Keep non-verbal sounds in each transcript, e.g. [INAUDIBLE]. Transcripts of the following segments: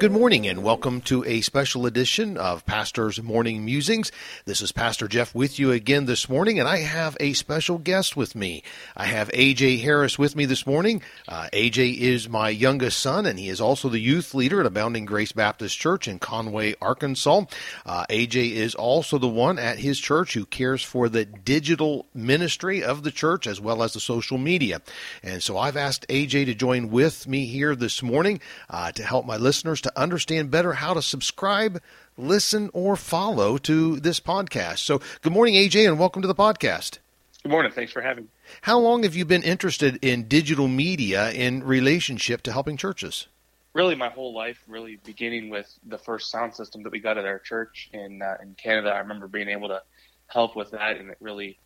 Good morning and welcome to a special edition of Pastor's Morning Musings. This is Pastor Jeff with you again this morning, and I have a special guest with me. I have AJ Harris with me this morning. Uh, AJ is my youngest son, and he is also the youth leader at Abounding Grace Baptist Church in Conway, Arkansas. Uh, AJ is also the one at his church who cares for the digital ministry of the church as well as the social media. And so I've asked AJ to join with me here this morning uh, to help my listeners to to understand better how to subscribe, listen, or follow to this podcast. So, good morning, AJ, and welcome to the podcast. Good morning. Thanks for having me. How long have you been interested in digital media in relationship to helping churches? Really, my whole life. Really, beginning with the first sound system that we got at our church in uh, in Canada. I remember being able to help with that, and it really,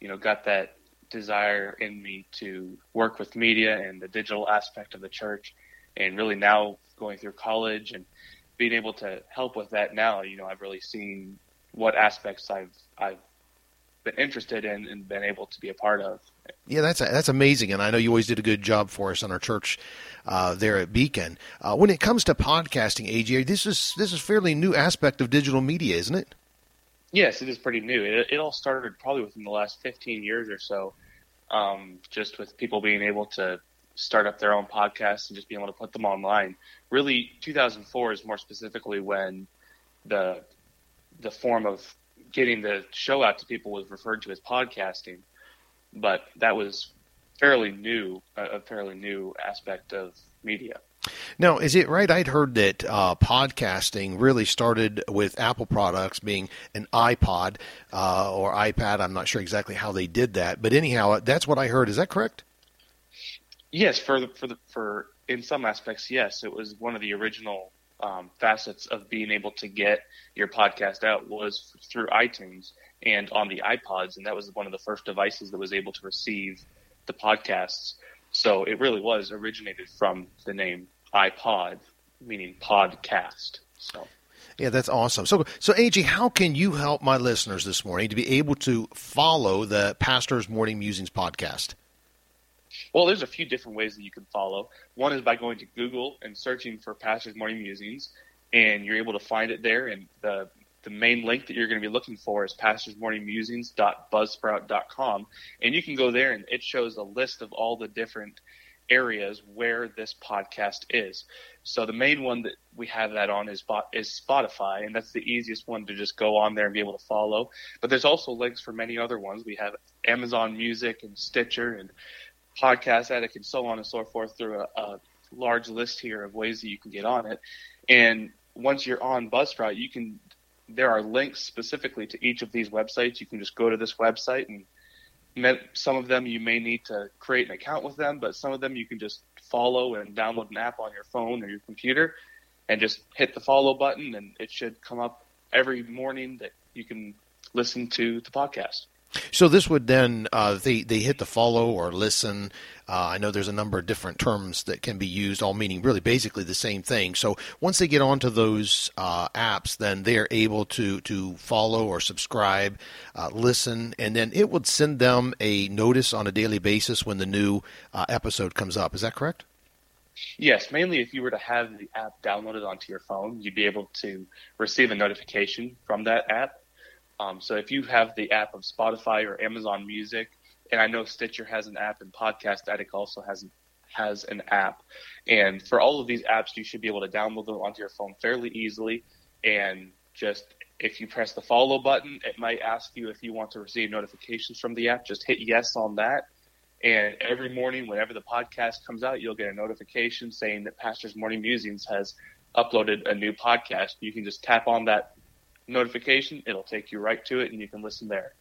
you know, got that desire in me to work with media and the digital aspect of the church. And really, now going through college and being able to help with that now, you know, I've really seen what aspects I've I've been interested in and been able to be a part of. Yeah, that's that's amazing, and I know you always did a good job for us on our church uh, there at Beacon. Uh, when it comes to podcasting, AJ, this is this is fairly new aspect of digital media, isn't it? Yes, it is pretty new. It, it all started probably within the last 15 years or so, um, just with people being able to start up their own podcast and just being able to put them online. Really, 2004 is more specifically when the the form of getting the show out to people was referred to as podcasting, but that was fairly new, a fairly new aspect of media. Now, is it right? I'd heard that uh, podcasting really started with Apple products being an iPod uh, or iPad. I'm not sure exactly how they did that, but anyhow, that's what I heard. Is that correct? Yes, for the, for the for in some aspects, yes, it was one of the original um, facets of being able to get your podcast out was through iTunes and on the iPods, and that was one of the first devices that was able to receive the podcasts. So it really was originated from the name iPod, meaning podcast. So. Yeah, that's awesome. So, so AJ, how can you help my listeners this morning to be able to follow the Pastor's Morning Musings podcast? Well, there's a few different ways that you can follow. One is by going to Google and searching for Pastor's Morning Musings, and you're able to find it there. And the the main link that you're going to be looking for is pastorsmorningmusings.buzzsprout.com, and you can go there and it shows a list of all the different areas where this podcast is. So the main one that we have that on is is Spotify, and that's the easiest one to just go on there and be able to follow. But there's also links for many other ones. We have Amazon Music and Stitcher and podcast addict and so on and so forth through a, a large list here of ways that you can get on it. And once you're on Buzzsprout, you can there are links specifically to each of these websites. You can just go to this website and some of them you may need to create an account with them, but some of them you can just follow and download an app on your phone or your computer and just hit the follow button and it should come up every morning that you can listen to the podcast. So this would then uh, they they hit the follow or listen. Uh, I know there's a number of different terms that can be used, all meaning really basically the same thing. So once they get onto those uh, apps, then they are able to to follow or subscribe, uh, listen, and then it would send them a notice on a daily basis when the new uh, episode comes up. Is that correct? Yes, mainly if you were to have the app downloaded onto your phone, you'd be able to receive a notification from that app um, so if you have the app of Spotify or Amazon Music, and I know Stitcher has an app and Podcast Addict also has has an app, and for all of these apps, you should be able to download them onto your phone fairly easily, and just if you press the follow button, it might ask you if you want to receive notifications from the app. Just hit yes on that. And every morning, whenever the podcast comes out, you'll get a notification saying that Pastor's Morning Musings has uploaded a new podcast. You can just tap on that notification, it'll take you right to it, and you can listen there.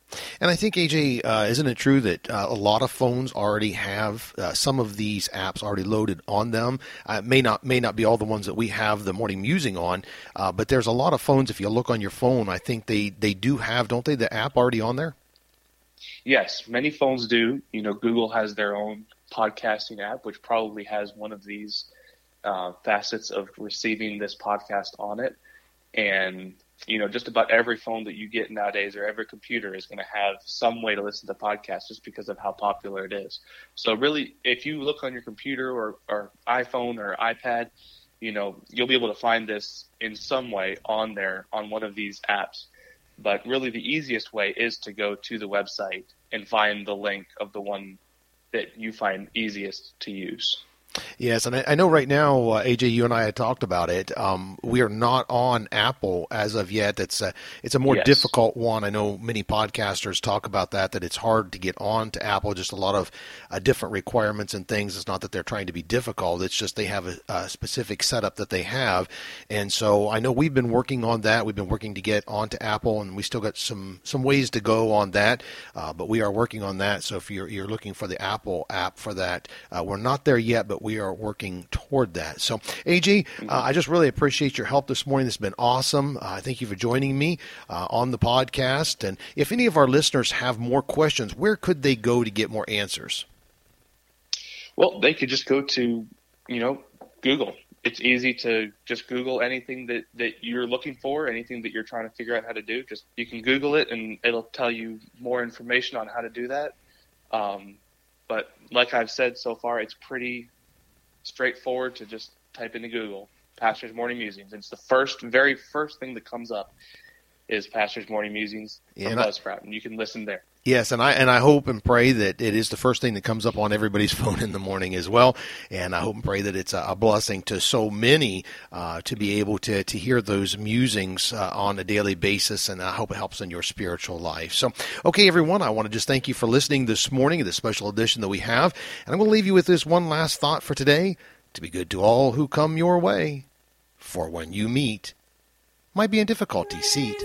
And I think AJ, uh, isn't it true that uh, a lot of phones already have uh, some of these apps already loaded on them? Uh, may not may not be all the ones that we have the morning musing on, uh, but there's a lot of phones. If you look on your phone, I think they they do have, don't they, the app already on there? Yes, many phones do. You know, Google has their own podcasting app, which probably has one of these uh, facets of receiving this podcast on it, and you know, just about every phone that you get nowadays or every computer is going to have some way to listen to podcasts just because of how popular it is. So really, if you look on your computer or, or iPhone or iPad you know, you'll be able to find this in some way on there on one of these apps. But really, the easiest way is to go to the website and find the link of the one that you find easiest to use. Yes, and I, I know right now, uh, AJ, you and I had talked about it. Um, we are not on Apple as of yet. It's a it's a more Yes. difficult one. I know many podcasters talk about that. That it's hard to get on to Apple. Just a lot of uh, different requirements and things. It's not that they're trying to be difficult. It's just they have a, a specific setup that they have. And so I know we've been working on that. We've been working to get onto Apple, and we still got some some ways to go on that. Uh, but we are working on that. So if you're you're looking for the Apple app for that, uh, we're not there yet, but we are working toward that. So AJ, uh, I just really appreciate your help this morning. Has been awesome. Uh, thank you for joining me uh, on the podcast. And if any of our listeners have more questions, where could they go to get more answers? Well, they could just go to, you know, Google. It's easy to just Google anything that, that you're looking for, anything that you're trying to figure out how to do. Just you can Google it, and it'll tell you more information on how to do that. Um, but like I've said so far, it's pretty straightforward to just type into Google Pastors Morning Musings. It's the first, very first thing that comes up is Pastors Morning Musings Yeah, from Buzzsprout, and you can listen there. Yes, and I and I hope and pray that it is the first thing that comes up on everybody's [LAUGHS] phone in the morning as well. And I hope and pray that it's a, blessing to so many uh, to be able to to hear those musings uh, on a daily basis. And I hope it helps in your spiritual life. So, okay, everyone, I want to just thank you for listening this morning the special edition that we have. And I'm going to leave you with this one last thought for today: to be good to all who come your way, for when you meet, might be a difficulty seat